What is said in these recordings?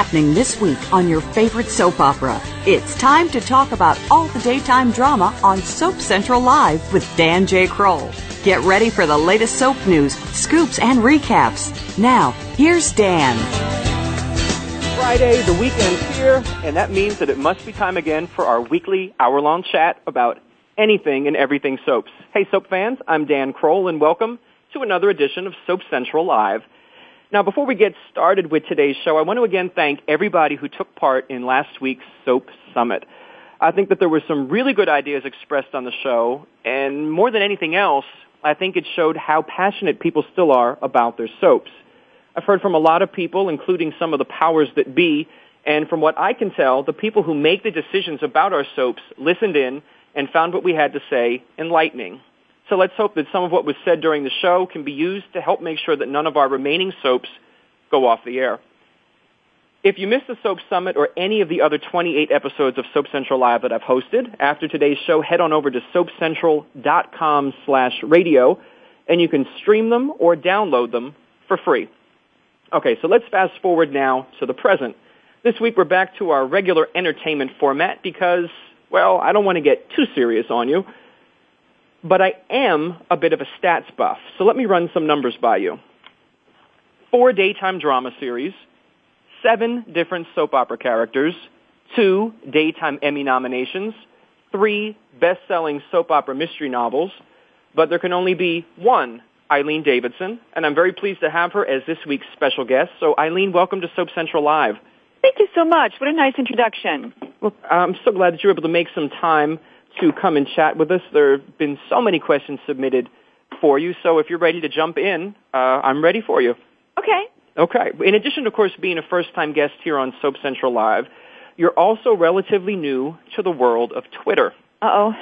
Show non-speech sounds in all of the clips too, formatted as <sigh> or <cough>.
Happening this week on your favorite soap opera? It's time to talk about all the daytime drama on Soap Central Live with Dan J. Kroll. Get ready for the latest soap news, scoops, and recaps. Now, here's Dan. Friday, the weekend's here, and that means that it must be time again for our weekly hour-long chat about anything and everything soaps. Hey, soap fans, I'm Dan Kroll, and welcome to another edition of Soap Central Live. Now, before we get started with today's show, I want to again thank everybody who took part in last week's Soap Summit. I think that there were some really good ideas expressed on the show, and more than anything else, I think it showed how passionate people still are about their soaps. I've heard from a lot of people, including some of the powers that be, and from what I can tell, the people who make the decisions about our soaps listened in and found what we had to say enlightening. So let's hope that some of what was said during the show can be used to help make sure that none of our remaining soaps go off the air. If you missed the Soap Summit or any of the other 28 episodes of Soap Central Live that I've hosted, after today's show, head on over to soapcentral.com slash radio, and you can stream them or download them for free. Okay, so let's fast forward now to the present. This week we're back to our regular entertainment format because, well, I don't want to get too serious on you but I am a bit of a stats buff. So let me run some numbers by you. Four daytime drama series, seven different soap opera characters, two daytime Emmy nominations, three best-selling soap opera mystery novels, but there can only be one Eileen Davidson, and I'm very pleased to have her as this week's special guest. So Eileen, welcome to Soap Central Live. Thank you so much. What a nice introduction. Well, I'm so glad that you were able to make some time to come and chat with us. There have been so many questions submitted for you, so if you're ready to jump in, uh, I'm ready for you. Okay. Okay. In addition, of course, being a first-time guest here on Soap Central Live, you're also relatively new to the world of Twitter. Uh-oh.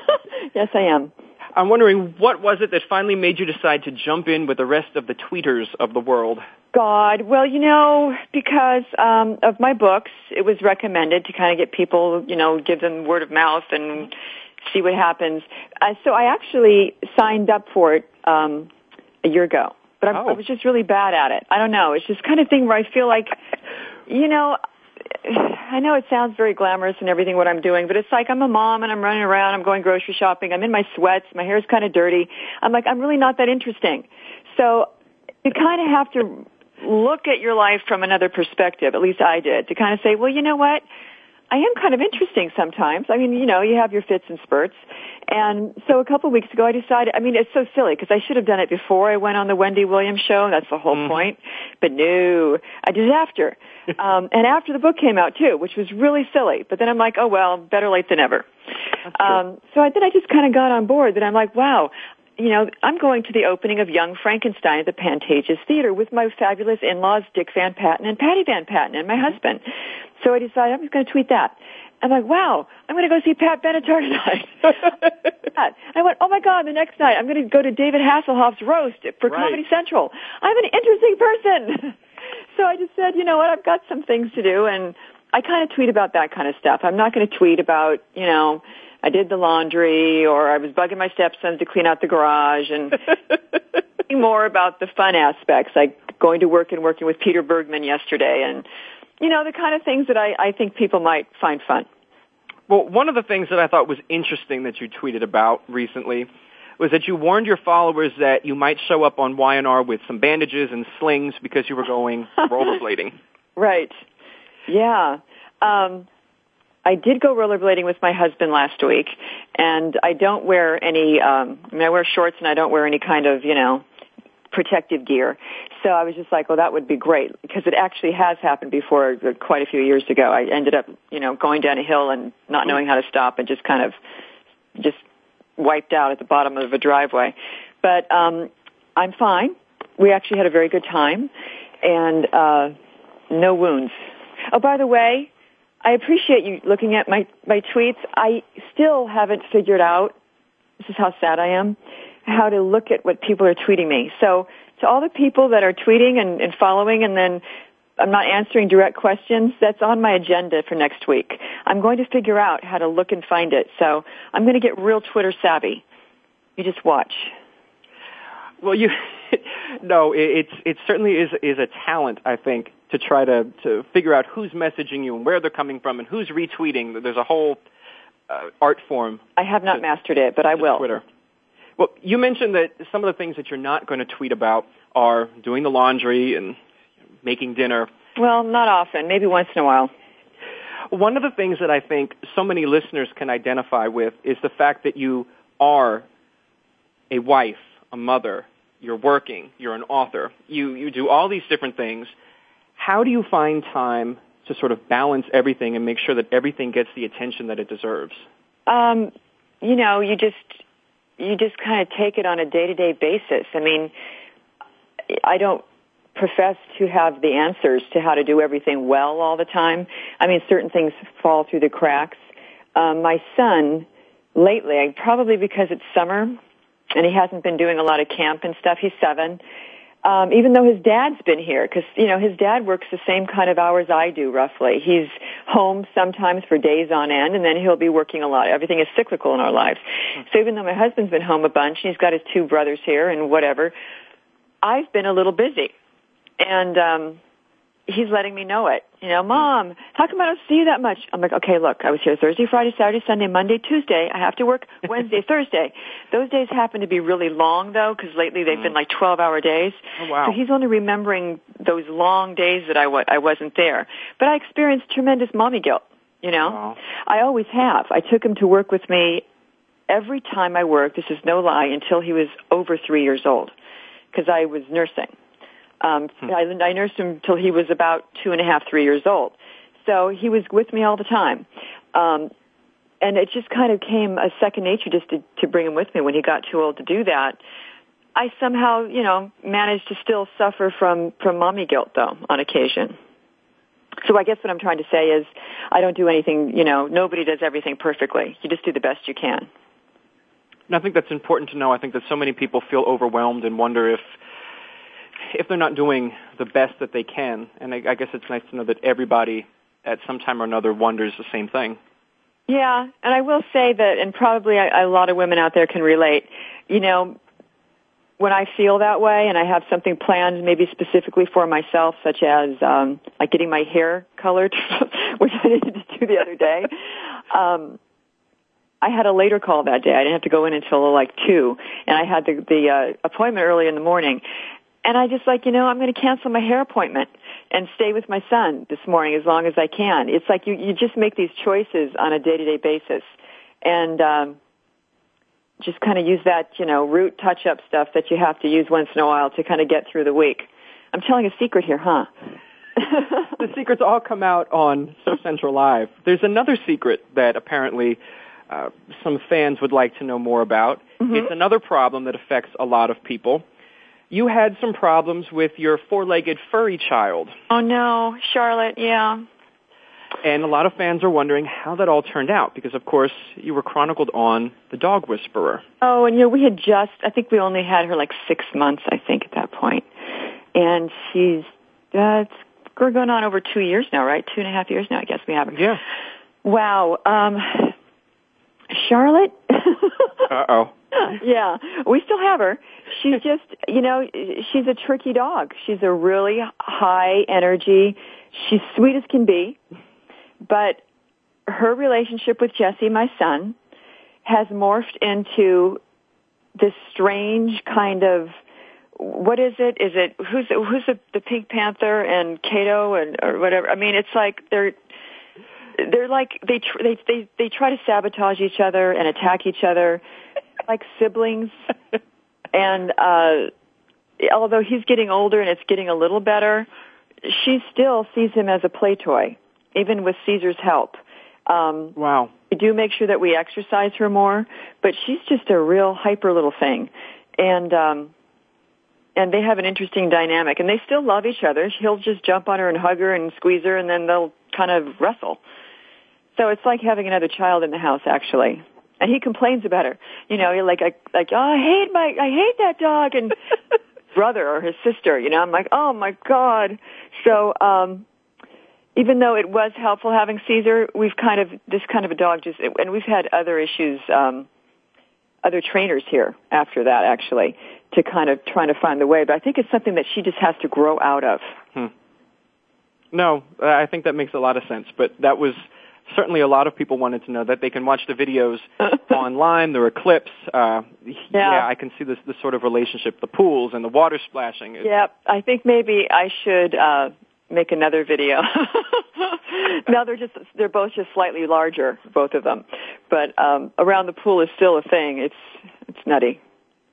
<laughs> yes, I am. I'm wondering what was it that finally made you decide to jump in with the rest of the tweeters of the world? God, well, you know, because um, of my books, it was recommended to kind of get people, you know, give them word of mouth and see what happens. Uh, so I actually signed up for it um, a year ago, but I, Oh. I was just really bad at it. I don't know. It's just kind of thing where I feel like, you know, I know it sounds very glamorous and everything what I'm doing, but it's like I'm a mom and I'm running around, I'm going grocery shopping, I'm in my sweats, my hair's kind of dirty. I'm like, I'm really not that interesting. So you kind of have to look at your life from another perspective, at least I did, to kind of say, well, you know what? I am kind of interesting sometimes. I mean, you know, you have your fits and spurts. And so a couple of weeks ago I decided, I mean, it's so silly because I should have done it before I went on the Wendy Williams show. That's the whole point. But no, I did it after. <laughs> um, and after the book came out too, which was really silly. But then I'm like, oh well, better late than ever. Um, so I, then I just kind of got on board that I'm like, wow, you know, I'm going to the opening of Young Frankenstein at the Pantages Theater with my fabulous in-laws, Dick Van Patten and Patty Van Patten and my husband. So I decided I'm just going to tweet that. I'm like, wow, I'm going to go see Pat Benatar tonight. <laughs> I went, oh my God, the next night I'm going to go to David Hasselhoff's roast for Right. Comedy Central. I'm an interesting person. <laughs> so I just said, you know what, I've got some things to do and I kind of tweet about that kind of stuff. I'm not going to tweet about, you know, I did the laundry or I was bugging my stepson to clean out the garage and <laughs> more about the fun aspects, like going to work and working with Peter Bergman yesterday and, you know, the kind of things that I, I think people might find fun. Well, one of the things that I thought was interesting that you tweeted about recently was that you warned your followers that you might show up on YNR with some bandages and slings because you were going <laughs> rollerblading. Right. Yeah. Um, I did go rollerblading with my husband last week, and I don't wear any. Um, I mean, I wear shorts and I don't wear any kind of, you know, protective gear. So I was just like, well, that would be great because it actually has happened before uh, quite a few years ago. I ended up, you know, going down a hill and not knowing how to stop and just kind of just wiped out at the bottom of a driveway. But um, I'm fine. We actually had a very good time and uh, no wounds. Oh, by the way, I appreciate you looking at my, my tweets. I still haven't figured out, this is how sad I am, how to look at what people are tweeting me. So to all the people that are tweeting and, and following and then I'm not answering direct questions, that's on my agenda for next week. I'm going to figure out how to look and find it. So I'm going to get real Twitter savvy. You just watch. Well, you <laughs> no, it, it's it certainly is is a talent, I think, to try to to figure out who's messaging you and where they're coming from and who's retweeting. There's a whole uh, art form. I have not to, mastered it, but I will. Twitter. Well, you mentioned that some of the things that you're not going to tweet about are doing the laundry and making dinner. Well, not often. Maybe once in a while. One of the things that I think so many listeners can identify with is the fact that you are a wife, a mother, you're working, you're an author, you, you do all these different things. How do you find time to sort of balance everything and make sure that everything gets the attention that it deserves? Um, you know, you just you just kind of take it on a day-to-day basis. I mean, I don't profess to have the answers to how to do everything well all the time. I mean, certain things fall through the cracks. Um, my son, lately, probably because it's summer and he hasn't been doing a lot of camp and stuff. He's seven. Um, even though his dad's been here, because you know his dad works the same kind of hours I do, roughly. He's home sometimes for days on end, and then he'll be working a lot. Everything is cyclical in our lives. So even though my husband's been home a bunch, he's got his two brothers here and whatever, I've been a little busy and um he's letting me know it. You know, mom, how come I don't see you that much? I'm like, okay, look, I was here Thursday, Friday, Saturday, Sunday, Monday, Tuesday. I have to work Wednesday, <laughs> Thursday. Those days happen to be really long though, because lately they've mm. been like 12 hour days. Oh, wow. So he's only remembering those long days that I w- I wasn't there. But I experienced tremendous mommy guilt. You know, wow. I always have. I took him to work with me every time I worked. This is no lie until he was over three years old, because I was nursing. Um, hmm. I, I nursed him till he was about two and a half, three years old. So he was with me all the time. Um, and it just kind of came a second nature just to, to bring him with me when he got too old to do that. I somehow, you know, managed to still suffer from, from mommy guilt though on occasion. So I guess what I'm trying to say is I don't do anything, you know, nobody does everything perfectly. You just do the best you can. And I think that's important to know. I think that so many people feel overwhelmed and wonder if if they're not doing the best that they can. And I, I guess it's nice to know that everybody at some time or another wonders the same thing. Yeah, and I will say that, and probably a, a lot of women out there can relate. You know, when I feel that way and I have something planned, maybe specifically for myself, such as um, like getting my hair colored, <laughs> which I needed to do the other day. Um, I had a later call that day. I didn't have to go in until like two, and I had the the uh, appointment early in the morning. And I just like, you know, I'm going to cancel my hair appointment and stay with my son this morning as long as I can. It's like you, you just make these choices on a day-to-day basis. And, um, just kind of use that, you know, root touch-up stuff that you have to use once in a while to kind of get through the week. I'm telling a secret here, huh? <laughs> the secrets all come out on Soap Central Live. There's another secret that apparently uh, some fans would like to know more about. Mm-hmm. It's another problem that affects a lot of people you had some problems with your four-legged furry child. Oh no, Charlotte, yeah. And a lot of fans are wondering how that all turned out because of course you were chronicled on The Dog Whisperer. Oh, and you know, we had just I think we only had her like 6 months I think at that point. And she's uh, we're going on over 2 years now, right? Two and a half years now, I guess we have her. Yeah. Wow. Um Charlotte? <laughs> Uh-oh. <laughs> yeah, we still have her. She's <laughs> just, you know, she's a tricky dog. She's a really high energy. She's sweet as can be, but her relationship with Jesse, my son, has morphed into this strange kind of what is it? Is it who's who's the, the Pink Panther and Cato and or whatever? I mean, it's like they're they're like they tr- they they they try to sabotage each other and attack each other like siblings <laughs> and uh although he's getting older and it's getting a little better, she still sees him as a play toy, even with Cesar's help. Um, wow. We do make sure that we exercise her more, but she's just a real hyper little thing, and um, and they have an interesting dynamic, and they still love each other. He'll just jump on her and hug her and squeeze her, and then they'll kind of wrestle. So it's like having another child in the house, actually. And he complains about her. You know, like, like, like, oh, I hate my, I hate that dog, and <laughs> brother or his sister. You know, I'm like, oh my god. So, um, even though it was helpful having Cesar, we've kind of this kind of a dog just, and we've had other issues, um, other trainers here after that actually to kind of trying to find the way. But I think it's something that she just has to grow out of. Hmm. No, I think that makes a lot of sense. But that was certainly a lot of people wanted to know that they can watch the videos <laughs> online. There are clips. Uh, yeah. yeah. I can see this this sort of relationship, the pools and the water splashing. Yeah, I think maybe I should uh, make another video. <laughs> now they're just they're both just slightly larger, both of them, but um, around the pool is still a thing. It's it's nutty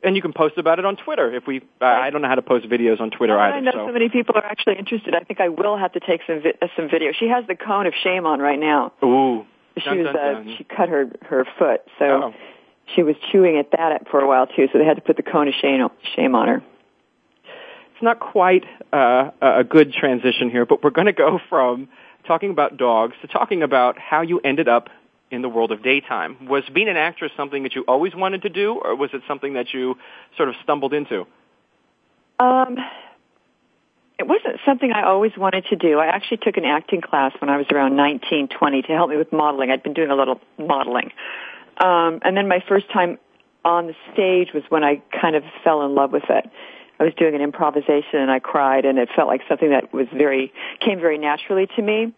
and you can post about it on Twitter. If we, uh, I don't know how to post videos on Twitter oh, either. I know so. so. many people are actually interested. I think I will have to take some vi- uh, some video. She has the cone of shame on right now. Ooh, she dun, was dun, uh, dun. she cut her her foot, so oh. she was chewing at that for a while too. So they had to put the cone of shame shame on her. It's not quite uh, a good transition here, but we're going to go from talking about dogs to talking about how you ended up in the world of daytime. Was being an actress something that you always wanted to do, or was it something that you sort of stumbled into? Um, it wasn't something I always wanted to do. I actually took an acting class when I was around 19, 20 to help me with modeling. I'd been doing a little modeling. Um, and then my first time on the stage was when I kind of fell in love with it. I was doing an improvisation and I cried and it felt like something that was very, came very naturally to me.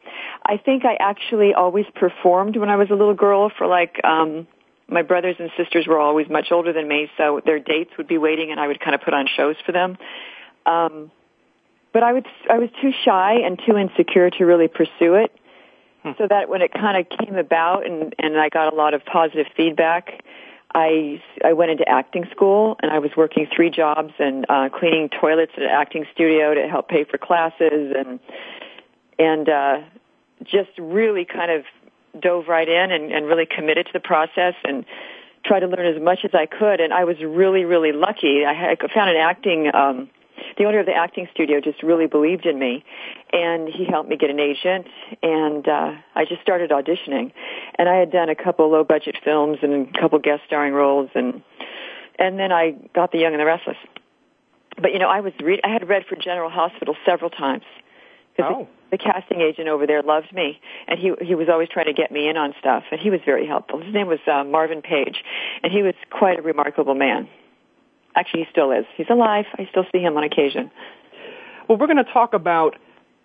I think I actually always performed when I was a little girl for like, um, my brothers and sisters were always much older than me, so their dates would be waiting and I would kind of put on shows for them. Um, but I would, I was too shy and too insecure to really pursue it. Hmm. So that when it kind of came about and, and I got a lot of positive feedback, I I went into acting school and I was working three jobs and uh, cleaning toilets at an acting studio to help pay for classes and and uh, just really kind of dove right in and, and really committed to the process and tried to learn as much as I could. And I was really really lucky. I, had, I found an acting. Um, the owner of the acting studio just really believed in me and he helped me get an agent and uh I just started auditioning and I had done a couple low budget films and a couple guest starring roles and and then I got The Young and the Restless. But you know, I was re- I had read for General Hospital several times because oh. the, the casting agent over there loved me and he he was always trying to get me in on stuff and he was very helpful. His name was uh, Marvin Page and he was quite a remarkable man. Actually, he still is. He's alive. I still see him on occasion. Well, we're going to talk about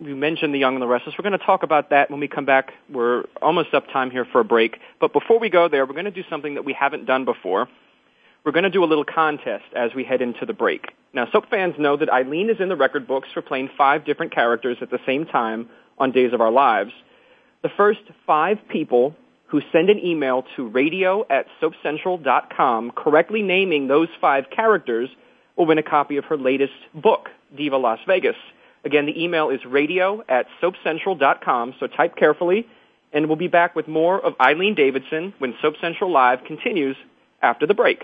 you mentioned the young and the restless. We're going to talk about that when we come back. We're almost up time here for a break. But before we go there, we're going to do something that we haven't done before. We're going to do a little contest as we head into the break. Now, soap fans know that Eileen is in the record books for playing five different characters at the same time on Days of Our Lives. The first five people who send an email to radio at soapcentral.com correctly naming those five characters will win a copy of her latest book, Diva Las Vegas. Again, the email is radio at soapcentral.com, so type carefully, and we'll be back with more of Eileen Davidson when Soap Central Live continues after the break.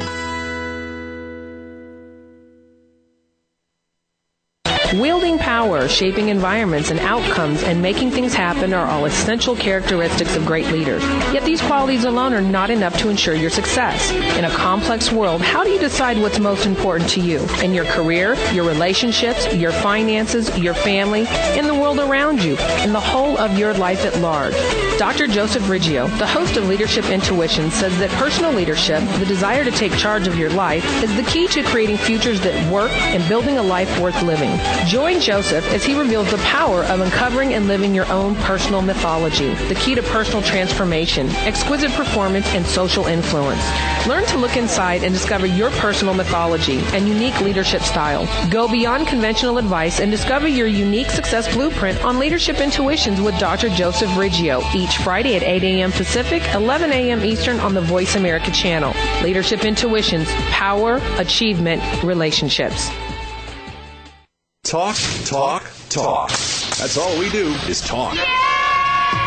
Wielding power, shaping environments and outcomes, and making things happen are all essential characteristics of great leaders. Yet these qualities alone are not enough to ensure your success. In a complex world, how do you decide what's most important to you? In your career, your relationships, your finances, your family, in the world around you, in the whole of your life at large. Dr. Joseph Riggio, the host of Leadership Intuition, says that personal leadership, the desire to take charge of your life, is the key to creating futures that work and building a life worth living. Join Joseph as he reveals the power of uncovering and living your own personal mythology, the key to personal transformation, exquisite performance, and social influence. Learn to look inside and discover your personal mythology and unique leadership style. Go beyond conventional advice and discover your unique success blueprint on Leadership Intuitions with Dr. Joseph Riggio each Friday at 8 a.m. Pacific, 11 a.m. Eastern on the Voice America channel. Leadership Intuitions, power, achievement, relationships. Talk, talk, talk. That's all we do is talk.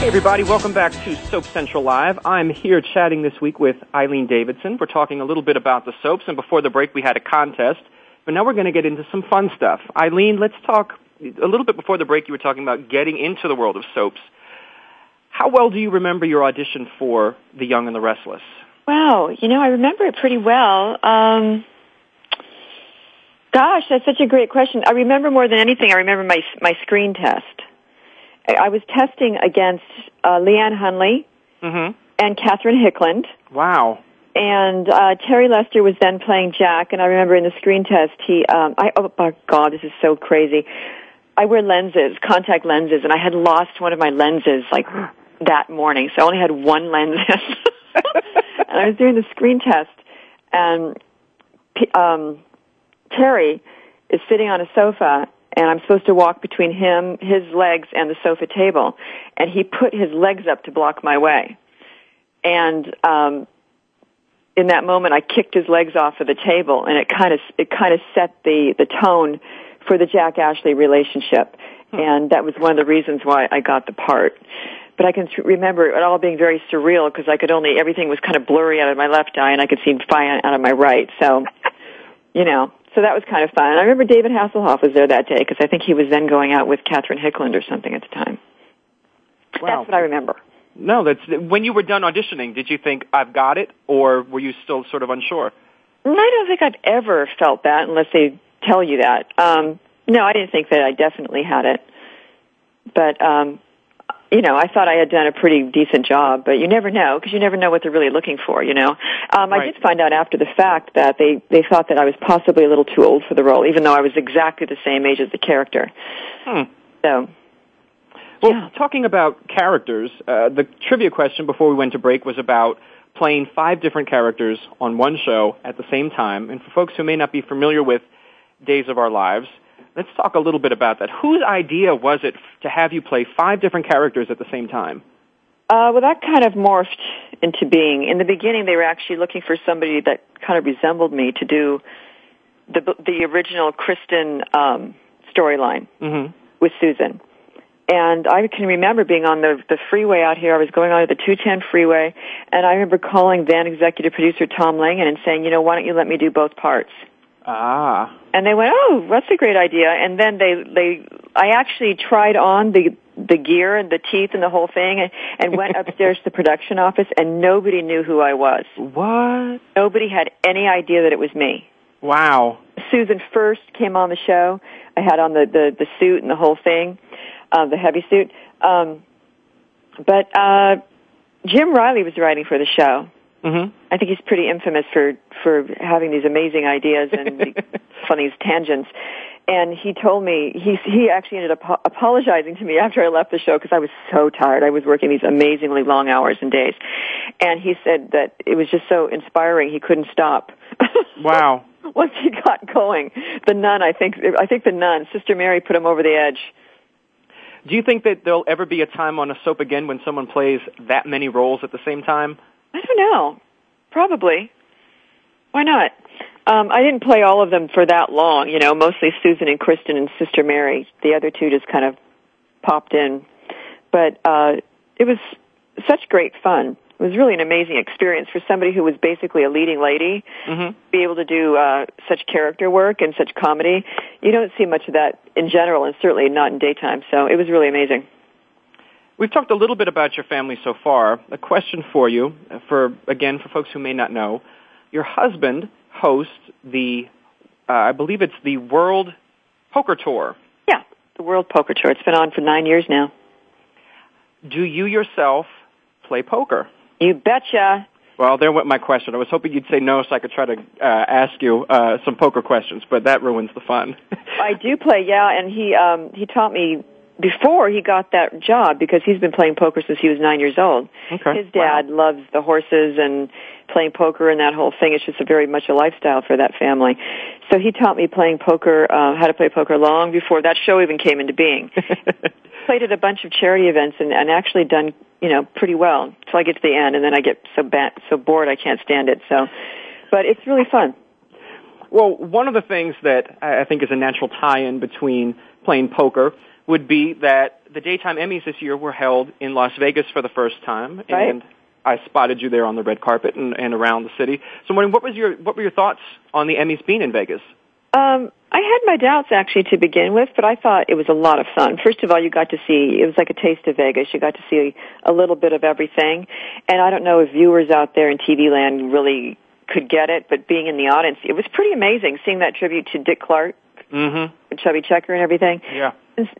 Hey everybody, welcome back to Soap Central Live. I'm here chatting this week with Eileen Davidson. We're talking a little bit about the soaps, and before the break we had a contest, but now we're going to get into some fun stuff. Eileen, let's talk, a little bit before the break you were talking about getting into the world of soaps. How well do you remember your audition for The Young and the Restless? Wow, you know, I remember it pretty well. Um, gosh, that's such a great question. I remember more than anything. I remember my my screen test. I was testing against uh, Leann Hunley Mm-hmm. and Catherine Hickland, Wow. and uh, Terry Lester was then playing Jack. And I remember in the screen test, he, um, I, oh my God, this is so crazy. I wear lenses, contact lenses, and I had lost one of my lenses like <gasps> that morning, so I only had one lens. <laughs> and I was doing the screen test, and um, Terry is sitting on a sofa, and I'm supposed to walk between him, his legs, and the sofa table, and he put his legs up to block my way. And um, in that moment, I kicked his legs off of the table, and it kind of it kind of set the the tone for the Jack Ashley relationship, and that was one of the reasons why I got the part. But I can remember it all being very surreal because I could only everything was kind of blurry out of my left eye, and I could see fine out of my right. So, you know, so that was kind of fun. I remember David Hasselhoff was there that day because I think he was then going out with Catherine Hickland or something at the time. Wow. That's what I remember. No, that's when you were done auditioning. Did you think I've got it, or were you still sort of unsure? I don't think I've ever felt that unless they tell you that. Um, no, I didn't think that I definitely had it. But, um, you know, I thought I had done a pretty decent job, but you never know because you never know what they're really looking for, you know. Um, I did find out after the fact that they, they thought that I was possibly a little too old for the role, even though I was exactly the same age as the character. Hmm. So, Well, Yeah. talking about characters, uh, the trivia question before we went to break was about playing five different characters on one show at the same time. And for folks who may not be familiar with Days of Our Lives, let's talk a little bit about that. Whose idea was it to have you play five different characters at the same time? Uh, well, that kind of morphed into being. In the beginning, they were actually looking for somebody that kind of resembled me to do the the original Kristen um, storyline Mm-hmm. with Susan. And I can remember being on the the freeway out here. I was going on the 210 freeway, and I remember calling then executive producer Tom Langan and saying, you know, why don't you let me do both parts? Ah. And they went, oh, that's a great idea. And then they they I actually tried on the the gear and the teeth and the whole thing and, and went <laughs> upstairs to the production office and nobody knew who I was. What? Nobody had any idea that it was me. Wow. Susan first came on the show. I had on the, the, the suit and the whole thing, uh, the heavy suit. Um, but uh, Jim Reilly was writing for the show. Mm-hmm. I think he's pretty infamous for for having these amazing ideas and <laughs> these tangents. And he told me he he actually ended up apologizing to me after I left the show because I was so tired. I was working these amazingly long hours and days, and he said that it was just so inspiring he couldn't stop. <laughs> Wow. Once he got going, the nun I think I think the nun Sister Mary put him over the edge. Do you think that there'll ever be a time on a soap again when someone plays that many roles at the same time? I don't know. Probably. Why not? Um, I didn't play all of them for that long, you know, mostly Susan and Kristen and Sister Mary. The other two just kind of popped in. But uh, it was such great fun. It was really an amazing experience for somebody who was basically a leading lady. Mm-hmm. Be able to do uh, such character work and such comedy. You don't see much of that in general, and certainly not in daytime. So it was really amazing. We've talked a little bit about your family so far. A question for you, for again, for folks who may not know, your husband hosts the, uh, I believe it's the World Poker Tour. Yeah, the World Poker Tour. It's been on for nine years now. Do you yourself play poker? You betcha. Well, there went my question. I was hoping you'd say no so I could try to uh, ask you uh, some poker questions, but that ruins the fun. I do play, yeah, and he um, he taught me before he got that job because he's been playing poker since he was nine years old. Okay. His dad Wow. loves the horses and playing poker and that whole thing. It's just a very much a lifestyle for that family. So he taught me playing poker, uh, how to play poker long before that show even came into being. <laughs> Played at a bunch of charity events and, and actually done, you know, pretty well until I get to the end and then I get so bad, so bored I can't stand it. So, but it's really fun. Well, one of the things that I I think is a natural tie-in between playing poker would be that the daytime Emmys this year were held in Las Vegas for the first time, Right. and I spotted you there on the red carpet and, and around the city. So, I'm wondering, what was your what were your thoughts on the Emmys being in Vegas? Um, I had my doubts actually to begin with, but I thought it was a lot of fun. First of all, you got to see, it was like a taste of Vegas. You got to see a little bit of everything. And I don't know if viewers out there in TV land really could get it, but being in the audience, it was pretty amazing seeing that tribute to Dick Clark, Mm-hmm. Chubby Checker and everything. Yeah.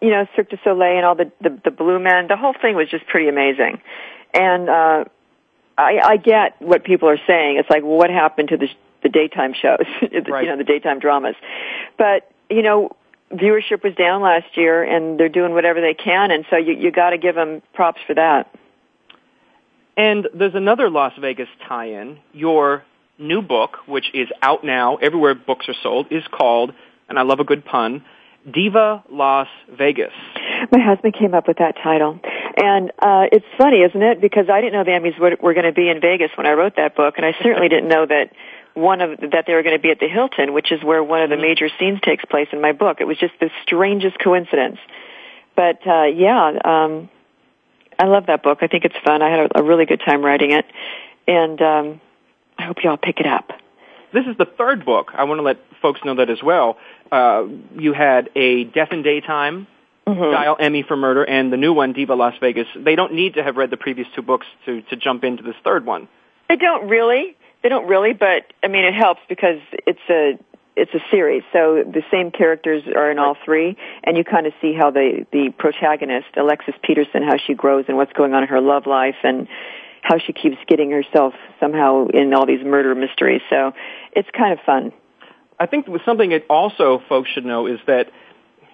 You know, Cirque du Soleil and all the, the, the Blue Men. The whole thing was just pretty amazing. And, uh, I, I get what people are saying. It's like, well, what happened to the the daytime shows? <laughs> The- Right. You know, the daytime dramas. But you know, viewership was down last year, and they're doing whatever they can, and so you you got to give them props for that. And there's another Las Vegas tie-in. Your new book, which is out now everywhere books are sold, is called, and I love a good pun, Diva Las Vegas. My husband came up with that title. And uh it's funny, isn't it? Because I didn't know the Emmys were, were going to be in Vegas when I wrote that book, and I certainly didn't know that one of that they were going to be at the Hilton, which is where one of the major scenes takes place in my book. It was just the strangest coincidence. But uh yeah, um I love that book. I think it's fun. I had a, a really good time writing it. And um I hope you all pick it up. This is the third book. I want to let folks know that as well. Uh, you had a Death in Daytime Mhm. Dial Emmy for Murder and the new one, Diva Las Vegas. They don't need to have read the previous two books to, to jump into this third one. They don't really. They don't really, but I mean, it helps because it's a it's a series. So the same characters are in all three, and you kind of see how the the protagonist, Alexis Peterson, how she grows and what's going on in her love life, and how she keeps getting herself somehow in all these murder mysteries. So it's kind of fun. I think something that also folks should know is that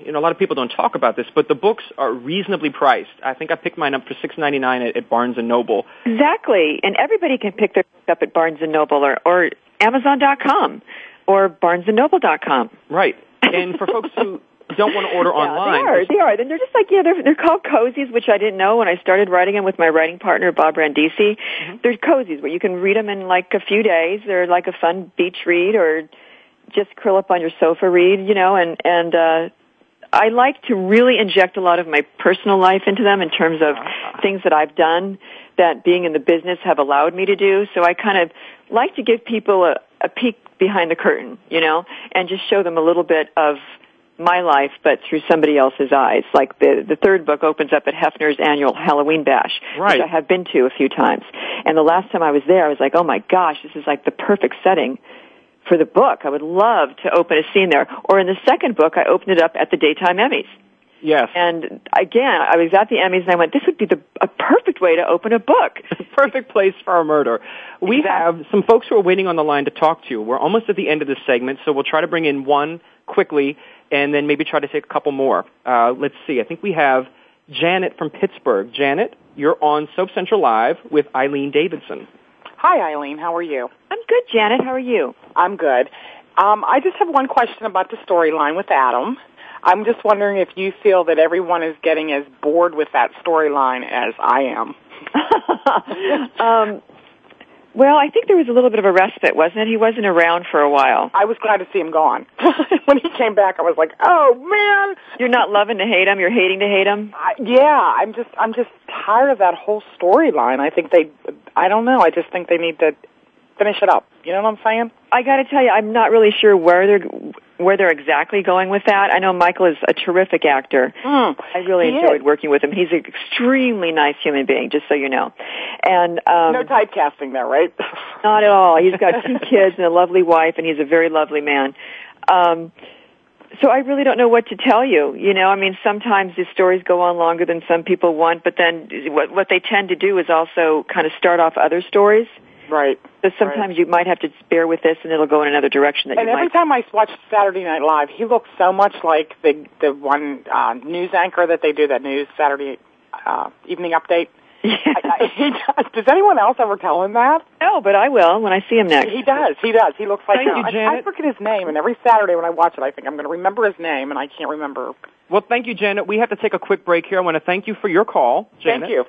you know a lot of people don't talk about this, but the books are reasonably priced. I think I picked mine up for six ninety nine at, at Barnes and Noble. Exactly, and everybody can pick their up at Barnes and Noble or or Amazon.com or BarnesandNoble.com. Right. And for folks who <laughs> don't want to order online, Yeah, they are. They are. And they're just like yeah, they're they're called cozies, which I didn't know when I started writing them with my writing partner Bob Randisi. Mm-hmm. They're cozies where you can read them in like a few days. They're like a fun beach read or just curl up on your sofa read, you know. And and uh, I like to really inject a lot of my personal life into them in terms of things that I've done that being in the business have allowed me to do. So I kind of like to give people a, a peek behind the curtain, you know, and just show them a little bit of my life, but through somebody else's eyes. Like the the third book opens up at Hefner's annual Halloween bash, right. which I have been to a few times. And the last time I was there, I was like, oh my gosh, this is like the perfect setting for the book. I would love to open a scene there. Or in the second book, I opened it up at the daytime Emmys. Yes. And again, I was at the Emmys and I went, this would be the, a perfect way to open a book. <laughs> perfect place for a murder. We exactly. have some folks who are waiting on the line to talk to you. We're almost at the end of this segment, so we'll try to bring in one quickly and then maybe try to take a couple more. Uh, let's see. I think we have Janet from Pittsburgh. Janet, you're on Soap Central Live with Eileen Davidson. Hi, Eileen. How are you? I'm good, Janet. How are you? I'm good. Um, I just have one question about the storyline with Adam. I'm just wondering if you feel that everyone is getting as bored with that storyline as I am. <laughs> <laughs> um, well, I think there was a little bit of a respite, wasn't it? He wasn't around for a while. I was glad to see him gone. <laughs> when he came back, I was like, "Oh man!" You're not loving to hate him. You're hating to hate him. I, yeah, I'm just, I'm just tired of that whole storyline. I think they, I don't know. I just think they need to finish it up. You know what I'm saying? I got to tell you, I'm not really sure where they're where they're exactly going with that. I know Michael is a terrific actor. Mm, I really enjoyed is. working with him. He's an extremely nice human being, just so you know. And um, no typecasting there, right? <laughs> not at all. He's got two kids and a lovely wife, and he's a very lovely man. Um, so I really don't know what to tell you. You know, I mean, sometimes these stories go on longer than some people want, but then what what they tend to do is also kind of start off other stories. Right. So sometimes right. you might have to bear with this, and it'll go in another direction. That and you every might... time I watch Saturday Night Live, he looks so much like the the one uh, news anchor that they do that news Saturday uh, evening update. <laughs> Yeah. I, I, he does. Does anyone else ever tell him that? No, but I will when I see him next. He does. He does. He looks like Thank you, Janet. I, I forget his name, and every Saturday when I watch it, I think I'm going to remember his name, and I can't remember. Well, thank you, Janet. We have to take a quick break here. I want to thank you for your call, Janet. Thank you.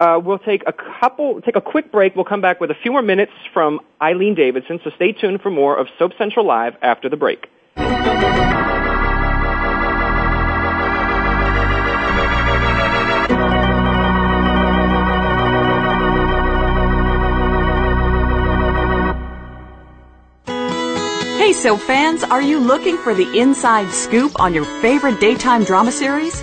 Uh, we'll take a couple, take a quick break. We'll come back with a few more minutes from Eileen Davidson. So stay tuned for more of Soap Central Live after the break. Hey, soap fans, are you looking for the inside scoop on your favorite daytime drama series?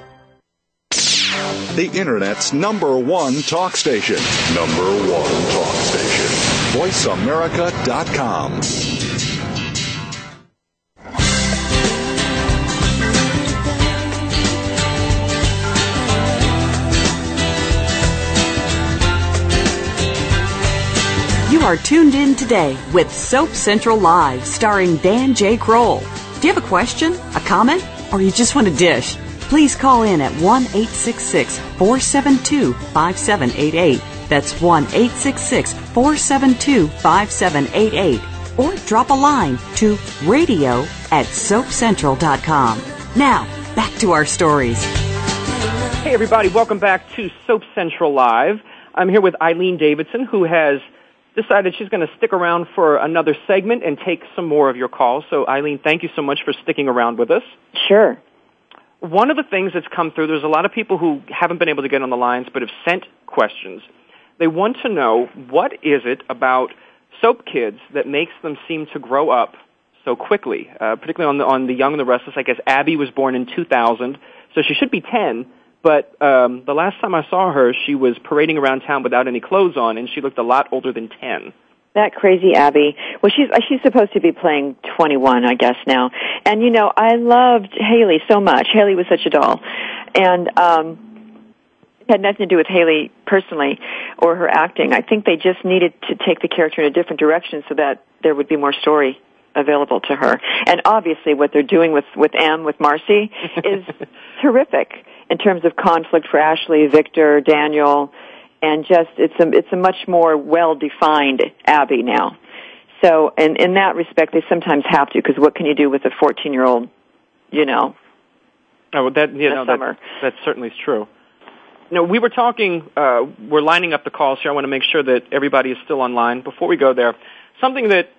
the Internet's number one talk station. Number one talk station. VoiceAmerica.com. You are tuned in today with Soap Central Live, starring Dan J. Kroll. Do you have a question, a comment, or you just want a dish? Please call in at 1 866 472 5788. That's 1 866 472 5788. Or drop a line to radio at soapcentral.com. Now, back to our stories. Hey, everybody, welcome back to Soap Central Live. I'm here with Eileen Davidson, who has decided she's going to stick around for another segment and take some more of your calls. So, Eileen, thank you so much for sticking around with us. Sure. One of the things that's come through, there's a lot of people who haven't been able to get on the lines but have sent questions. They want to know what is it about soap kids that makes them seem to grow up so quickly, uh, particularly on the, on the Young and the Restless. I guess Abby was born in 2000, so she should be 10. But um, the last time I saw her, she was parading around town without any clothes on, and she looked a lot older than 10. That crazy Abby. Well, she's she's supposed to be playing 21, I guess now. And you know, I loved Hayley so much. Hayley was such a doll, and um, it had nothing to do with Hayley personally or her acting. I think they just needed to take the character in a different direction so that there would be more story available to her. And obviously, what they're doing with with M with Marcy <laughs> is terrific in terms of conflict for Ashley, Victor, Daniel and just it's a it's a much more well defined Abby now. So, and in that respect, they sometimes have to because what can you do with a 14 year old, you know? Oh, that you know that, that certainly is true. Now we were talking. Uh, we're lining up the calls here. I want to make sure that everybody is still online. Before we go there, something that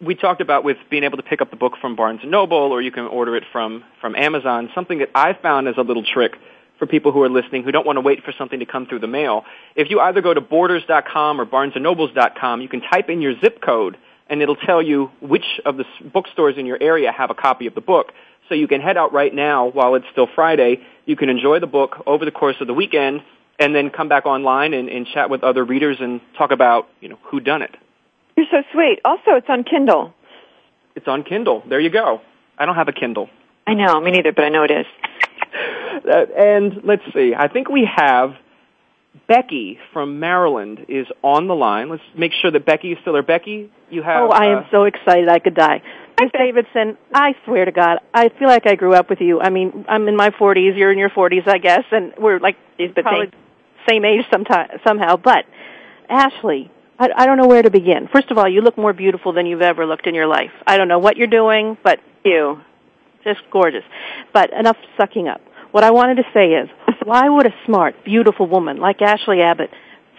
we talked about with being able to pick up the book from Barnes and Noble, or you can order it from from Amazon. Something that I found as a little trick for people who are listening who don't want to wait for something to come through the mail. If you either go to borders.com or barnesandnobles.com, you can type in your zip code and it'll tell you which of the bookstores in your area have a copy of the book. So you can head out right now while it's still Friday. You can enjoy the book over the course of the weekend and then come back online and, and chat with other readers and talk about, you know, who done it. You're so sweet. Also, it's on Kindle. It's on Kindle. There you go. I don't have a Kindle. I know, me neither, but I know it is. <laughs> Uh, and let's see. I think we have Becky from Maryland is on the line. Let's make sure that Becky is still there. Becky, you have. Oh, I am uh, so excited I could die. Miss Davidson, I swear to God, I feel like I grew up with you. I mean, I'm in my 40s, you're in your 40s, I guess, and we're like probably same age sometime, somehow. But Ashley, I, I don't know where to begin. First of all, you look more beautiful than you've ever looked in your life. I don't know what you're doing, but you just gorgeous. But enough sucking up. What I wanted to say is, why would a smart, beautiful woman like Ashley Abbott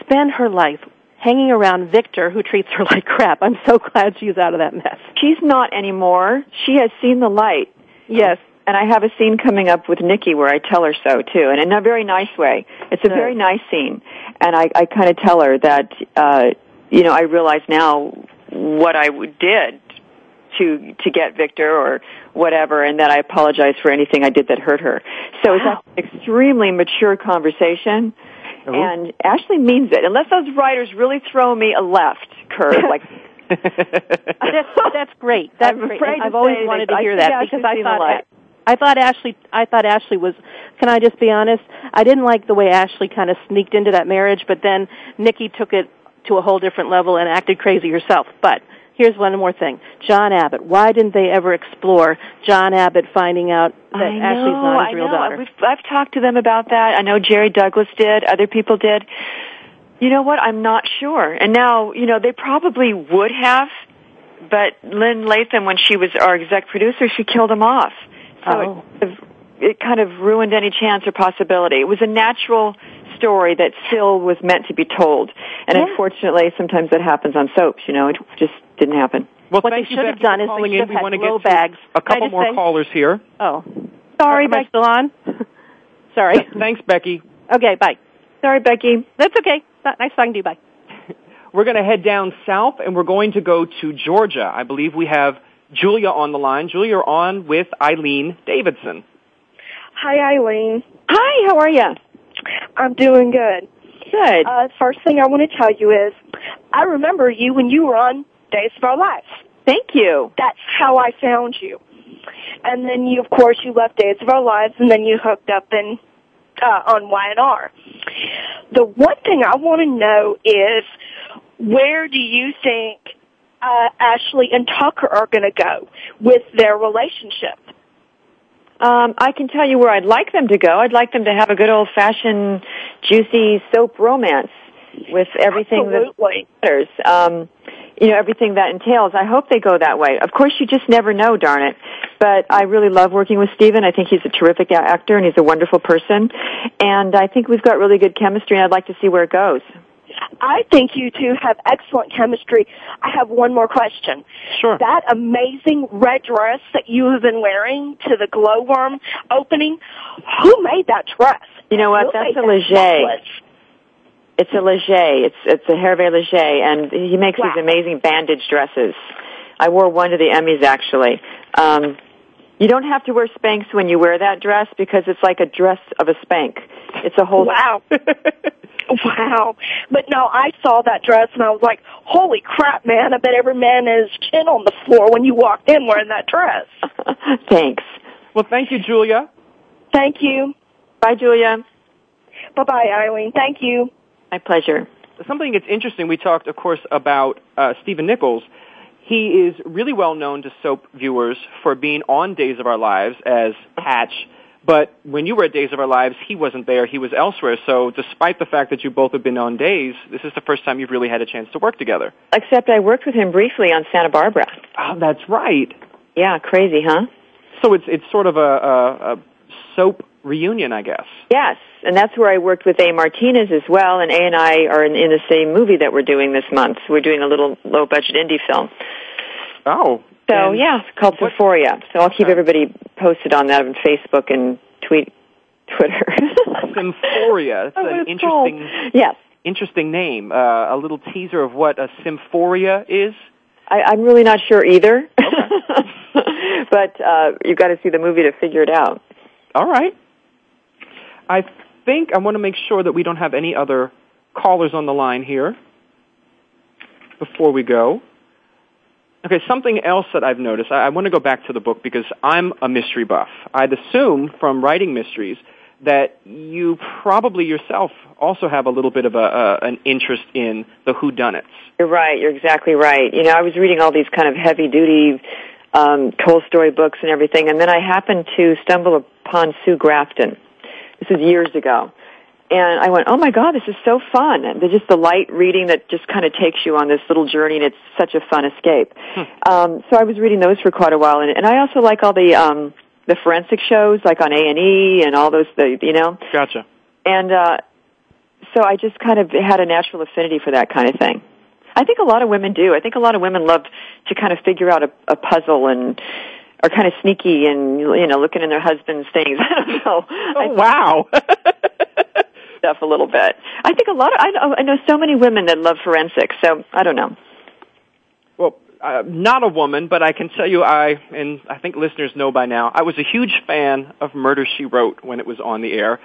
spend her life hanging around Victor, who treats her <laughs> like crap? I'm so glad she's out of that mess. She's not anymore. She has seen the light. Yes. And I have a scene coming up with Nikki where I tell her so too, and in a very nice way. It's a very nice scene, and I, I kind of tell her that, uh, you know, I realize now what I did to to get Victor or whatever, and that I apologize for anything I did that hurt her. So Wow. it's an extremely mature conversation, uh-huh. and Ashley means it. Unless those writers really throw me a left curve, like <laughs> that's, that's great. That's I'm great. afraid And to I've always say wanted to hear think that Ashley's because I thought light. I thought Ashley I thought Ashley was can I just be honest? I didn't like the way Ashley kind of sneaked into that marriage, but then Nikki took it to a whole different level and acted crazy herself. But here's one more thing. John Abbott. Why didn't they ever explore John Abbott finding out that I know, Ashley's not his I real know. daughter? We've, I've talked to them about that. I know Jerry Douglas did. Other people did. You know what? I'm not sure. And now, you know, they probably would have, but Lynn Latham, when she was our exec producer, she killed him off. So Oh. it, it kind of ruined any chance or possibility. It was a natural story that still was meant to be told. And Yeah. unfortunately, sometimes that happens on soaps. You know, it just didn't happen. well, What they thank you, should have Becky, done is they should in. have We had want to glow bags. a couple more say- callers here. Oh. Sorry, Am I Becky. still on? <laughs> Sorry. Thanks, Becky. Okay, bye. Sorry, Becky. That's okay. Nice talking to you. Bye. <laughs> We're going to head down south, and we're going to go to Georgia. I believe we have Julia on the line. Julia, you're on with Eileen Davidson. Hi, Eileen. Hi, how are you? I'm doing good. Good. Uh, first thing I want to tell you is, I remember you when you were on Days of Our Lives. Thank you. That's how I found you. And then you, of course, you left Days of Our Lives, and then you hooked up in uh, on Y&R. The one thing I want to know is, where do you think uh, Ashley and Tucker are going to go with their relationship? Um, I can tell you where I'd like them to go. I'd like them to have a good old fashioned, juicy soap romance with everything Absolutely. that matters. Um, you know, everything that entails. I hope they go that way. Of course, you just never know, darn it. But I really love working with Stephen. I think he's a terrific actor and he's a wonderful person. And I think we've got really good chemistry and I'd like to see where it goes. I think you two have excellent chemistry. I have one more question. Sure. That amazing red dress that you have been wearing to the glowworm opening, who made that dress? You know what? Who That's a Leger. necklace? It's a Leger. It's it's a Hervé Leger, and he makes Wow. these amazing bandage dresses. I wore one to the Emmys actually. Um, you don't have to wear Spanx when you wear that dress because it's like a dress of a Spank. It's a whole Wow. <laughs> <laughs> wow. But no, I saw that dress and I was like, holy crap, man. I bet every man had his chin on the floor when you walked in wearing that dress. <laughs> Thanks. Well, thank you, Julia. Thank you. Bye, Julia. Bye bye, Eileen. Thank you. My pleasure. Something that's interesting, we talked, of course, about uh, Stephen Nichols. He is really well known to soap viewers for being on Days of Our Lives as Hatch. But when you were at Days of Our Lives, he wasn't there. He was elsewhere. So despite the fact that you both have been on Days, this is the first time you've really had a chance to work together. Except I worked with him briefly on Santa Barbara. Oh, that's right. Yeah, crazy, huh? So it's it's sort of a, a, a soap reunion, I guess. Yes, and that's where I worked with A. Martinez as well, and A and I are in, in the same movie that we're doing this month. We're doing a little low budget indie film. Oh. So yeah, it's called Symphoria. So I'll keep Okay. everybody posted on that on Facebook and tweet, <laughs> Twitter. Symphoria. It's That's what an it's called. interesting yes, interesting name. Uh, a little teaser of what a symphoria is. I, I'm really not sure either. <laughs> but uh, you've got to see the movie to figure it out. All right. I think I want to make sure that we don't have any other callers on the line here before we go. Okay, something else that I've noticed. I, I want to go back to the book because I'm a mystery buff. I'd assume from writing mysteries that you probably yourself also have a little bit of a, a an interest in the whodunits. You're right. You're exactly right. You know, I was reading all these kind of heavy duty um, Tolstoy books and everything, and then I happened to stumble upon Sue Grafton. This was years ago. And I went, oh my God, this is so fun. And just the light reading that just kind of takes you on this little journey and it's such a fun escape. Um, so I was reading those for quite a while and, and I also like all the, um, the forensic shows like on A&E and all those, the, you know, Gotcha. and uh, so I just kind of had a natural affinity for that kind of thing. I think a lot of women do. I think a lot of women love to kind of figure out a, a puzzle and are kind of sneaky and you know looking in their husband's things. <laughs> I don't know. Oh, wow. <laughs> stuff a little bit. I think a lot of I know, I know so many women that love forensics. So I don't know. Well, uh, not a woman, but I can tell you, I and I think listeners know by now. I was a huge fan of Murder She Wrote when it was on the air,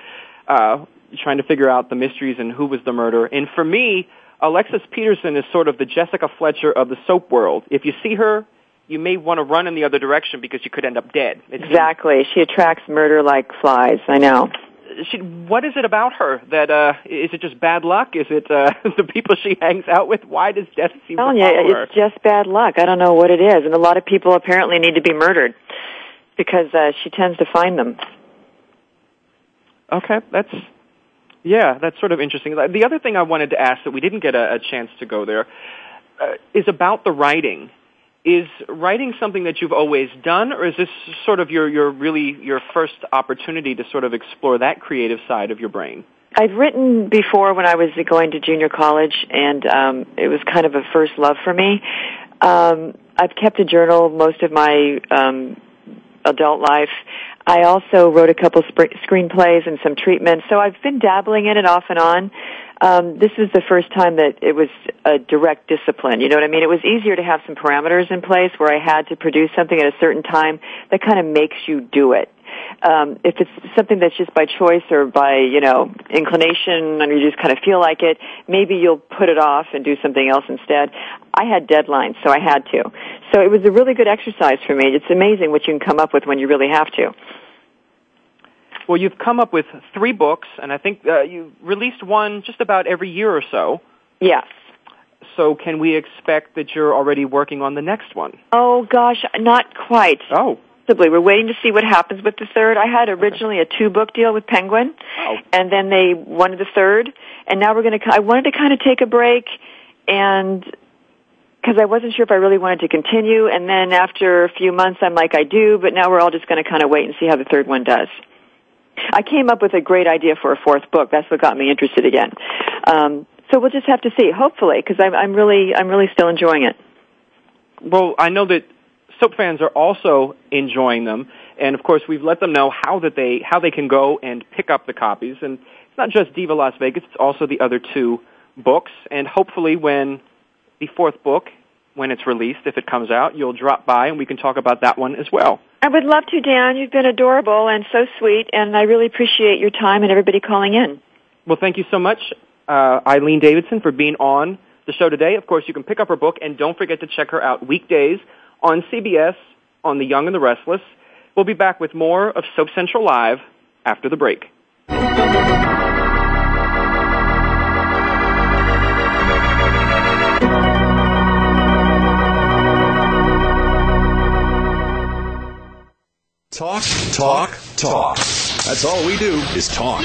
uh, trying to figure out the mysteries and who was the murderer. And for me, Alexis Peterson is sort of the Jessica Fletcher of the soap world. If you see her, you may want to run in the other direction because you could end up dead. It's, Exactly. She attracts murder like flies. I know. She, what is it about her that uh, is it just bad luck? Is it uh, <laughs> the people she hangs out with? Why does death seem to telling follow you, her? it's just bad luck. I don't know what it is, and a lot of people apparently need to be murdered because uh, she tends to find them. Okay, that's yeah, that's sort of interesting. The other thing I wanted to ask that we didn't get a, a chance to go there uh, is about the writing. Is writing something that you've always done, or is this sort of your your really your first opportunity to sort of explore that creative side of your brain? I've written before when I was going to junior college, and um, it was kind of a first love for me. Um, I've kept a journal most of my um, adult life. I also wrote a couple sp- screenplays and some treatments, so I've been dabbling in it off and on. Um, this is the first time that it was a direct discipline. You know what I mean? It was easier to have some parameters in place where I had to produce something at a certain time that kind of makes you do it. Um, if it's something that's just by choice or by you know inclination, and you just kind of feel like it, maybe you'll put it off and do something else instead. I had deadlines, so I had to. So it was a really good exercise for me. It's amazing what you can come up with when you really have to. Well, you've come up with three books, and I think uh, you released one just about every year or so. Yes. So, can we expect that you're already working on the next one? Oh gosh, not quite. Oh, Possibly. We're waiting to see what happens with the third. I had originally a two book deal with Penguin, Oh. and then they wanted the third, and now we're going to. I wanted to kind of take a break, and because I wasn't sure if I really wanted to continue, and then after a few months, I'm like, I do, but now we're all just going to kind of wait and see how the third one does. I came up with a great idea for a fourth book. That's what got me interested again. Um, so so we'll just have to see. Hopefully, because I'm, I'm really I'm really still enjoying it. Well, I know that soap fans are also enjoying them, and of course we've let them know how that they how they can go and pick up the copies. And it's not just Diva Las Vegas; it's also the other two books. And hopefully, when the fourth book, when it's released, if it comes out, you'll drop by and we can talk about that one as well. I would love to, Dan. You've been adorable and so sweet, and I really appreciate your time and everybody calling in. Well, thank you so much, uh, Eileen Davidson, for being on the show today. Of course, you can pick up her book, and don't forget to check her out weekdays on CBS on The Young and the Restless. We'll be back with more of Soap Central Live after the break. Talk, talk, talk. That's all we do is talk.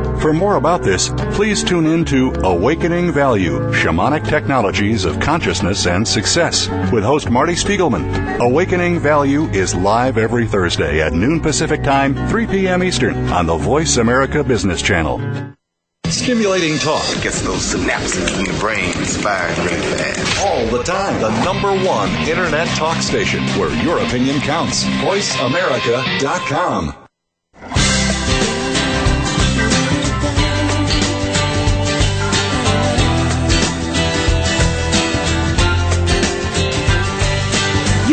For more about this, please tune in to Awakening Value Shamanic Technologies of Consciousness and Success with host Marty Spiegelman. Awakening Value is live every Thursday at noon Pacific Time, 3 p.m. Eastern on the Voice America Business Channel. Stimulating talk. Gets those synapses in the brain firing really fast. All the time. The number one internet talk station where your opinion counts. VoiceAmerica.com.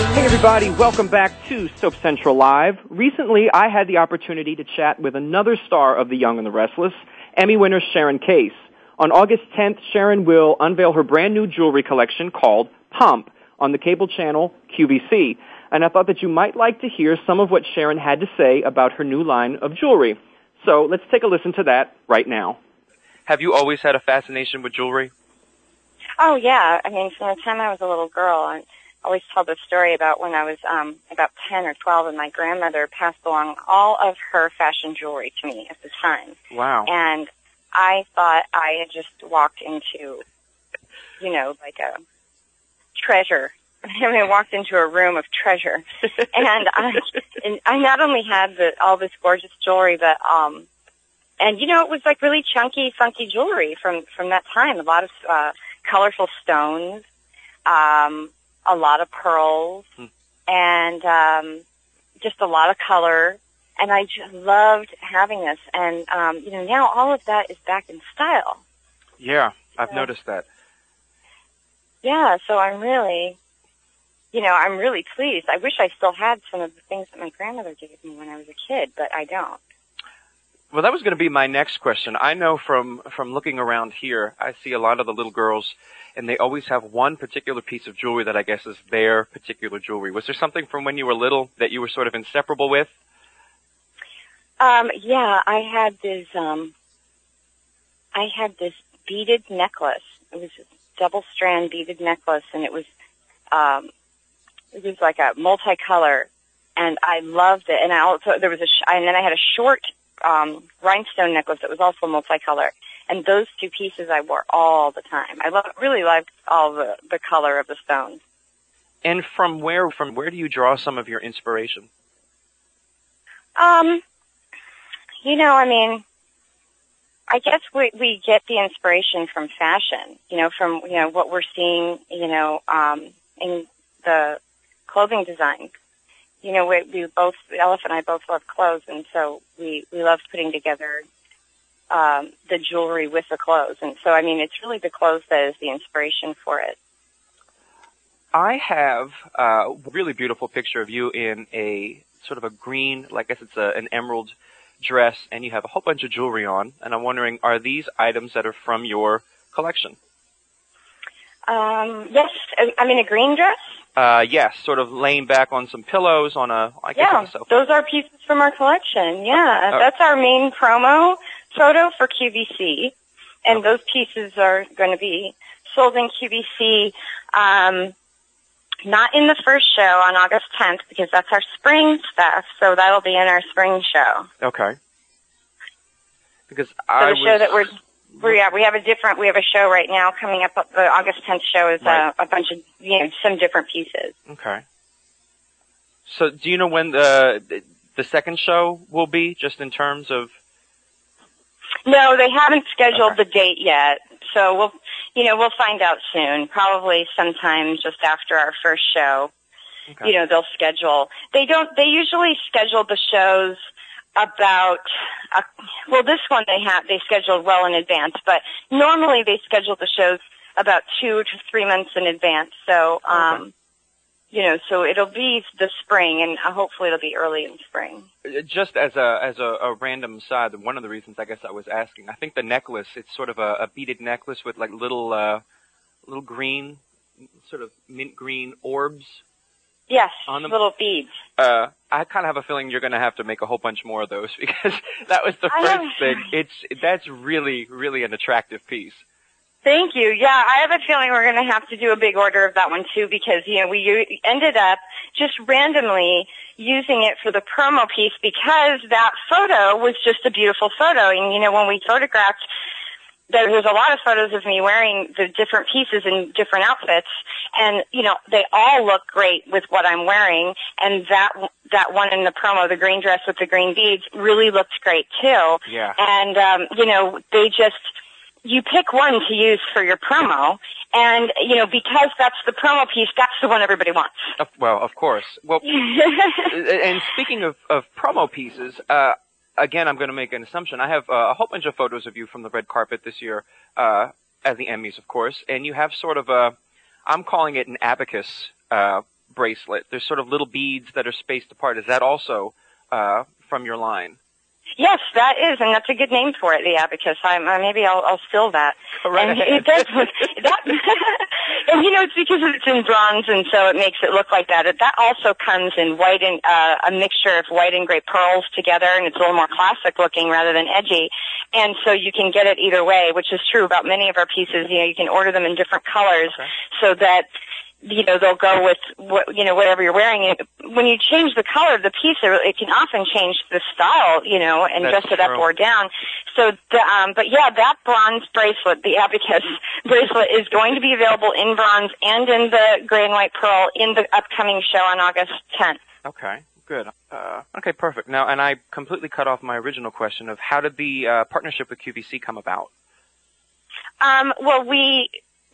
Hey everybody, welcome back to Soap Central Live. Recently, I had the opportunity to chat with another star of The Young and the Restless, Emmy winner Sharon Case. On August 10th, Sharon will unveil her brand new jewelry collection called Pump on the cable channel QVC. And I thought that you might like to hear some of what Sharon had to say about her new line of jewelry. So let's take a listen to that right now. Have you always had a fascination with jewelry? Oh yeah, I mean from the time I was a little girl, and I always tell the story about when I was um about ten or twelve, and my grandmother passed along all of her fashion jewelry to me at the time. Wow. And I thought I had just walked into, you know, like a treasure. <laughs> I mean, I walked into a room of treasure, <laughs> and I, and I not only had the, all this gorgeous jewelry, but um, and you know, it was like really chunky, funky jewelry from from that time. A lot of uh, colorful stones, um, a lot of pearls, Hmm. and um, just a lot of color. And I just loved having this. And um, you know, now all of that is back in style. Yeah, I've Yeah. noticed that. Yeah, so I'm really, you know, I'm really pleased. I wish I still had some of the things that my grandmother gave me when I was a kid, but I don't. Well, that was going to be my next question. I know from from looking around here, I see a lot of the little girls, and they always have one particular piece of jewelry that I guess is their particular jewelry. Was there something from when you were little that you were sort of inseparable with? Um, yeah, I had this. Um, I had this beaded necklace. It was a double strand beaded necklace, and it was um, it was like a multicolor, and I loved it. And I also there was a sh- and then I had a short um, rhinestone necklace that was also multicolor. And those two pieces I wore all the time. I love, really liked all the, the color of the stones. And from where from where do you draw some of your inspiration? Um, you know, I mean, I guess we we get the inspiration from fashion. You know, from you know what we're seeing. You know, um, in the clothing design. You know, we, we both Ellis and I both love clothes, and so we we love putting together um, the jewelry with the clothes. And so, I mean, it's really the clothes that is the inspiration for it. I have a really beautiful picture of you in a sort of a green, I guess it's a, an emerald dress, and you have a whole bunch of jewelry on. And I'm wondering, are these items that are from your collection? Um, yes, I'm in a green dress. Uh, yes, sort of laying back on some pillows on a, I guess yeah, sofa. those are pieces from our collection. Yeah, Oh. that's our main promo photo for QVC, and those pieces are going to be sold in QVC. Um, not in the first show on August 10th because that's our spring stuff, so that'll be in our spring show. Okay. Because So I the show was, that we're we yeah, we have a different we have a show right now coming up. The August 10th show is Right. uh, a bunch of you know some different pieces. okay. So do you know when the the second show will be, just in terms of? No, they haven't scheduled the date yet. So we'll, you know, we'll find out soon. Probably sometime just after our first show. You know, they'll schedule. They don't. They usually schedule the shows about. Uh, well, this one they have they scheduled well in advance, but normally they schedule the shows about two to three months in advance. So, um, you know, so it'll be the spring, and uh, hopefully it'll be early in spring. Just as a as a, a random side, one of the reasons I guess I was asking, I think the necklace it's sort of a, a beaded necklace with like little uh, little green, sort of mint green orbs. Yes, On the- little beads. Uh, I kind of have a feeling you're going to have to make a whole bunch more of those <laughs> because that was the first thing. It's that's really really an attractive piece. Thank you. Yeah, I have a feeling we're going to have to do a big order of that one too because, you know, we u- ended up just randomly using it for the promo piece because that photo was just a beautiful photo. And, you know, when we photographed, there was a lot of photos of me wearing the different pieces in different outfits and, you know, they all look great with what I'm wearing and that, that one in the promo, the green dress with the green beads really looked great too. Yeah. And, um, you know, they just, you pick one to use for your promo, and you know because that's the promo piece, that's the one everybody wants. Well, of course. Well, <laughs> and speaking of, of promo pieces, uh, again, I'm going to make an assumption. I have uh, a whole bunch of photos of you from the red carpet this year, uh, as the Emmys, of course, and you have sort of a, I'm calling it an abacus uh, bracelet. There's sort of little beads that are spaced apart. Is that also uh, from your line? Yes, that is, and that's a good name for it, the abacus. I, uh, maybe I'll, I'll steal that. right and it does. that, <laughs> and you know, it's because it's in bronze, and so it makes it look like that. It, that also comes in white and uh, a mixture of white and gray pearls together, and it's a little more classic looking rather than edgy. And so you can get it either way, which is true about many of our pieces. You know, you can order them in different colors, so that you know they'll go with what you know whatever you're wearing. And when you change the color of the piece, it can often change the style, you know, and That's dress it up or down. So, the, um, but yeah, that bronze bracelet, the abacus <laughs> bracelet, is going to be available in bronze and in the gray and white pearl in the upcoming show on August 10th. Okay, good. Uh, okay, perfect. Now, and I completely cut off my original question of how did the uh, partnership with QVC come about? Um, well, we,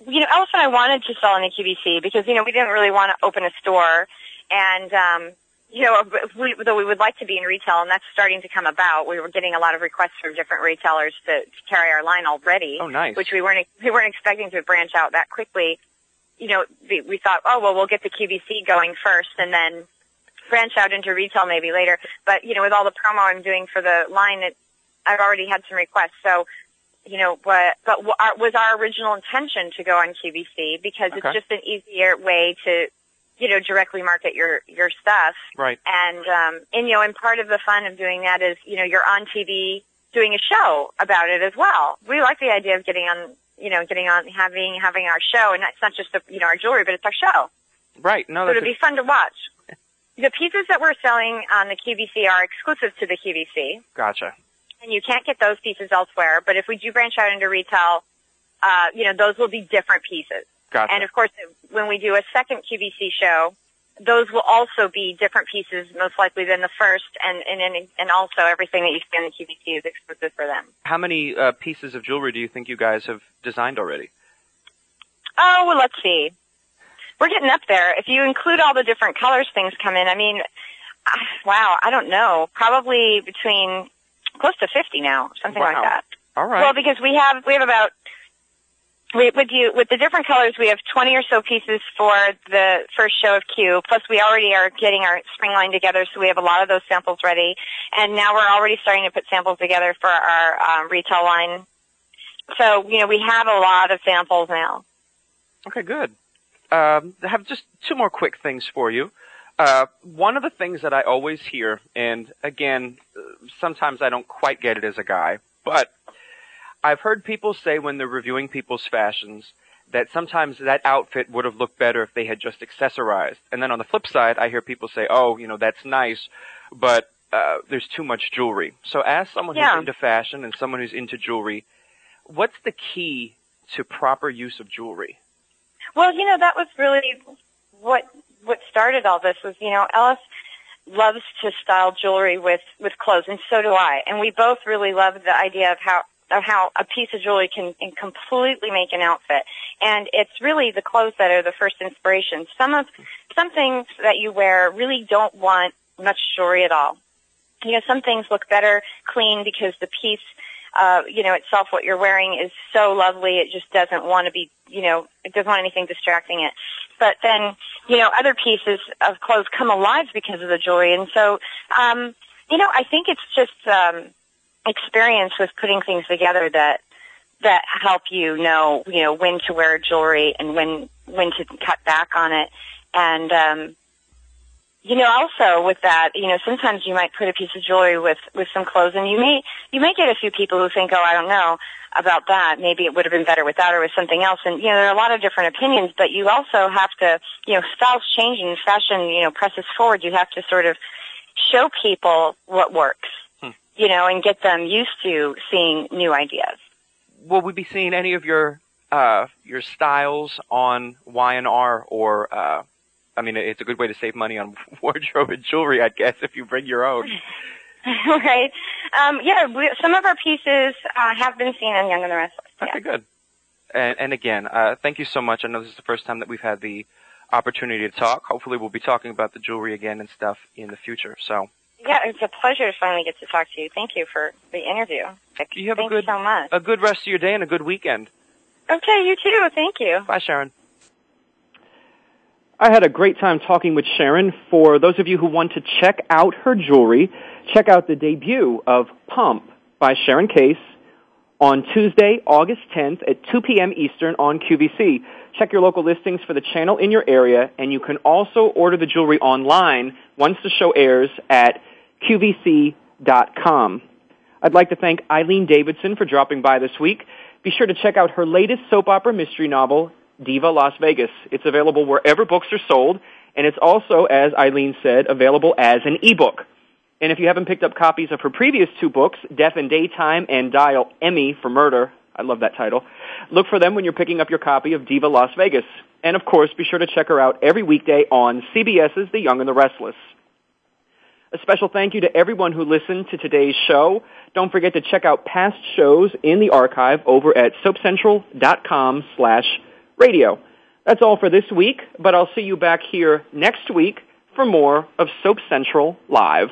you know, Ellis and I wanted to sell in a QVC because, you know, we didn't really want to open a store. And, um, you know, we, though we would like to be in retail, and that's starting to come about. We were getting a lot of requests from different retailers to, to carry our line already. Oh, nice. Which we weren't we weren't expecting to branch out that quickly. You know, we, we thought, oh well, we'll get the QVC going first, and then branch out into retail maybe later. But you know, with all the promo I'm doing for the line, it I've already had some requests. So, you know, but but was our original intention to go on QVC because okay. it's just an easier way to, you know, directly market your your stuff. Right. And um, and you know, and part of the fun of doing that is, you know, you're on TV doing a show about it as well. We like the idea of getting on, you know, getting on having having our show, and it's not just the, you know our jewelry, but it's our show. Right. No, so it'd be fun to watch. <laughs> The pieces that we're selling on the QVC are exclusive to the QVC. Gotcha. And you can't get those pieces elsewhere. But if we do branch out into retail, uh, you know, those will be different pieces. Gotcha. And of course, when we do a second QVC show, those will also be different pieces, most likely than the first, and and and also everything that you see on the QVC is exclusive for them. How many uh, pieces of jewelry do you think you guys have designed already? Oh, well, let's see we're getting up there. If you include all the different colors things come in, I mean, wow, I don't know, probably between close to 50 now, something wow. like that. All right. Well, because we have we have about we, with you with the different colors, we have 20 or so pieces for the first show of Q. Plus, we already are getting our spring line together, so we have a lot of those samples ready. And now we're already starting to put samples together for our um, retail line. So you know, we have a lot of samples now. Okay, good um, I have just two more quick things for you. Uh, one of the things that I always hear, and again, sometimes I don't quite get it as a guy, but I've heard people say when they're reviewing people's fashions that sometimes that outfit would have looked better if they had just accessorized. And then on the flip side, I hear people say, oh, you know, that's nice, but uh, there's too much jewelry. So as someone yeah. who's into fashion and someone who's into jewelry, what's the key to proper use of jewelry? Well, you know, that was really what what started all this was, you know, Ellis loves to style jewelry with with clothes, and so do I. And we both really love the idea of how of how a piece of jewelry can, completely make an outfit. And it's really the clothes that are the first inspiration. Some of some things that you wear really don't want much jewelry at all. You know, some things look better clean because the piece uh, you know, itself, what you're wearing is so lovely. It just doesn't want to be, you know, it doesn't want anything distracting it. But then, you know, other pieces of clothes come alive because of the jewelry. And so, um, you know, I think it's just, um, experience with putting things together that, that help you know, you know, when to wear jewelry and when, when to cut back on it. And, um, you know, also with that, you know, sometimes you might put a piece of jewelry with with some clothes, and you may you may get a few people who think, oh, I don't know about that. Maybe it would have been better without or with something else. And you know, there are a lot of different opinions, but you also have to, you know, styles change and fashion, you know, presses forward. You have to sort of show people what works, hmm. you know, and get them used to seeing new ideas. Will we be seeing any of your uh, your styles on Y and R or uh, I mean, it's a good way to save money on <laughs> wardrobe and jewelry, I guess, if you bring your own. <laughs> right. Um, yeah, we, some of our pieces uh, have been seen on Young and the Restless. Okay, good. And, and again, uh, thank you so much. I know this is the first time that we've had the opportunity to talk. Hopefully, we'll be talking about the jewelry again and stuff in the future. So. Yeah, it's a pleasure to finally get to talk to you. Thank you for the interview. Thank you have Thanks a good, so much. a good rest of your day and a good weekend. Okay, you too. Thank you. Bye, Sharon. I had a great time talking with Sharon. For those of you who want to check out her jewelry, check out the debut of Pump by Sharon Case on Tuesday, August 10th at 2 p.m. Eastern on QVC. Check your local listings for the channel in your area, and you can also order the jewelry online once the show airs at qvc.com. I'd like to thank Eileen Davidson for dropping by this week. Be sure to check out her latest soap opera mystery novel, Diva Las Vegas. It's available wherever books are sold, and it's also, as Eileen said, available as an ebook. And if you haven't picked up copies of her previous two books, Death in Daytime and Dial Emmy for Murder, I love that title, look for them when you're picking up your copy of Diva Las Vegas. And of course, be sure to check her out every weekday on CBS's The Young and the Restless. A special thank you to everyone who listened to today's show. Don't forget to check out past shows in the archive over at soapcentral.com slash radio. That's all for this week, but I'll see you back here next week for more of Soap Central Live.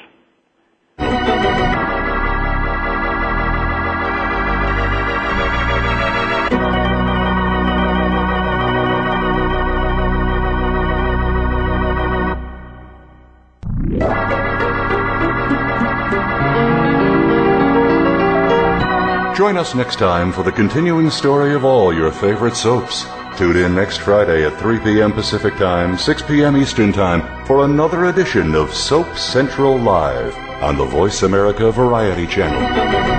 Join us next time for the continuing story of all your favorite soaps. Tune in next Friday at 3 p.m. Pacific Time, 6 p.m. Eastern Time for another edition of Soap Central Live on the Voice America Variety Channel.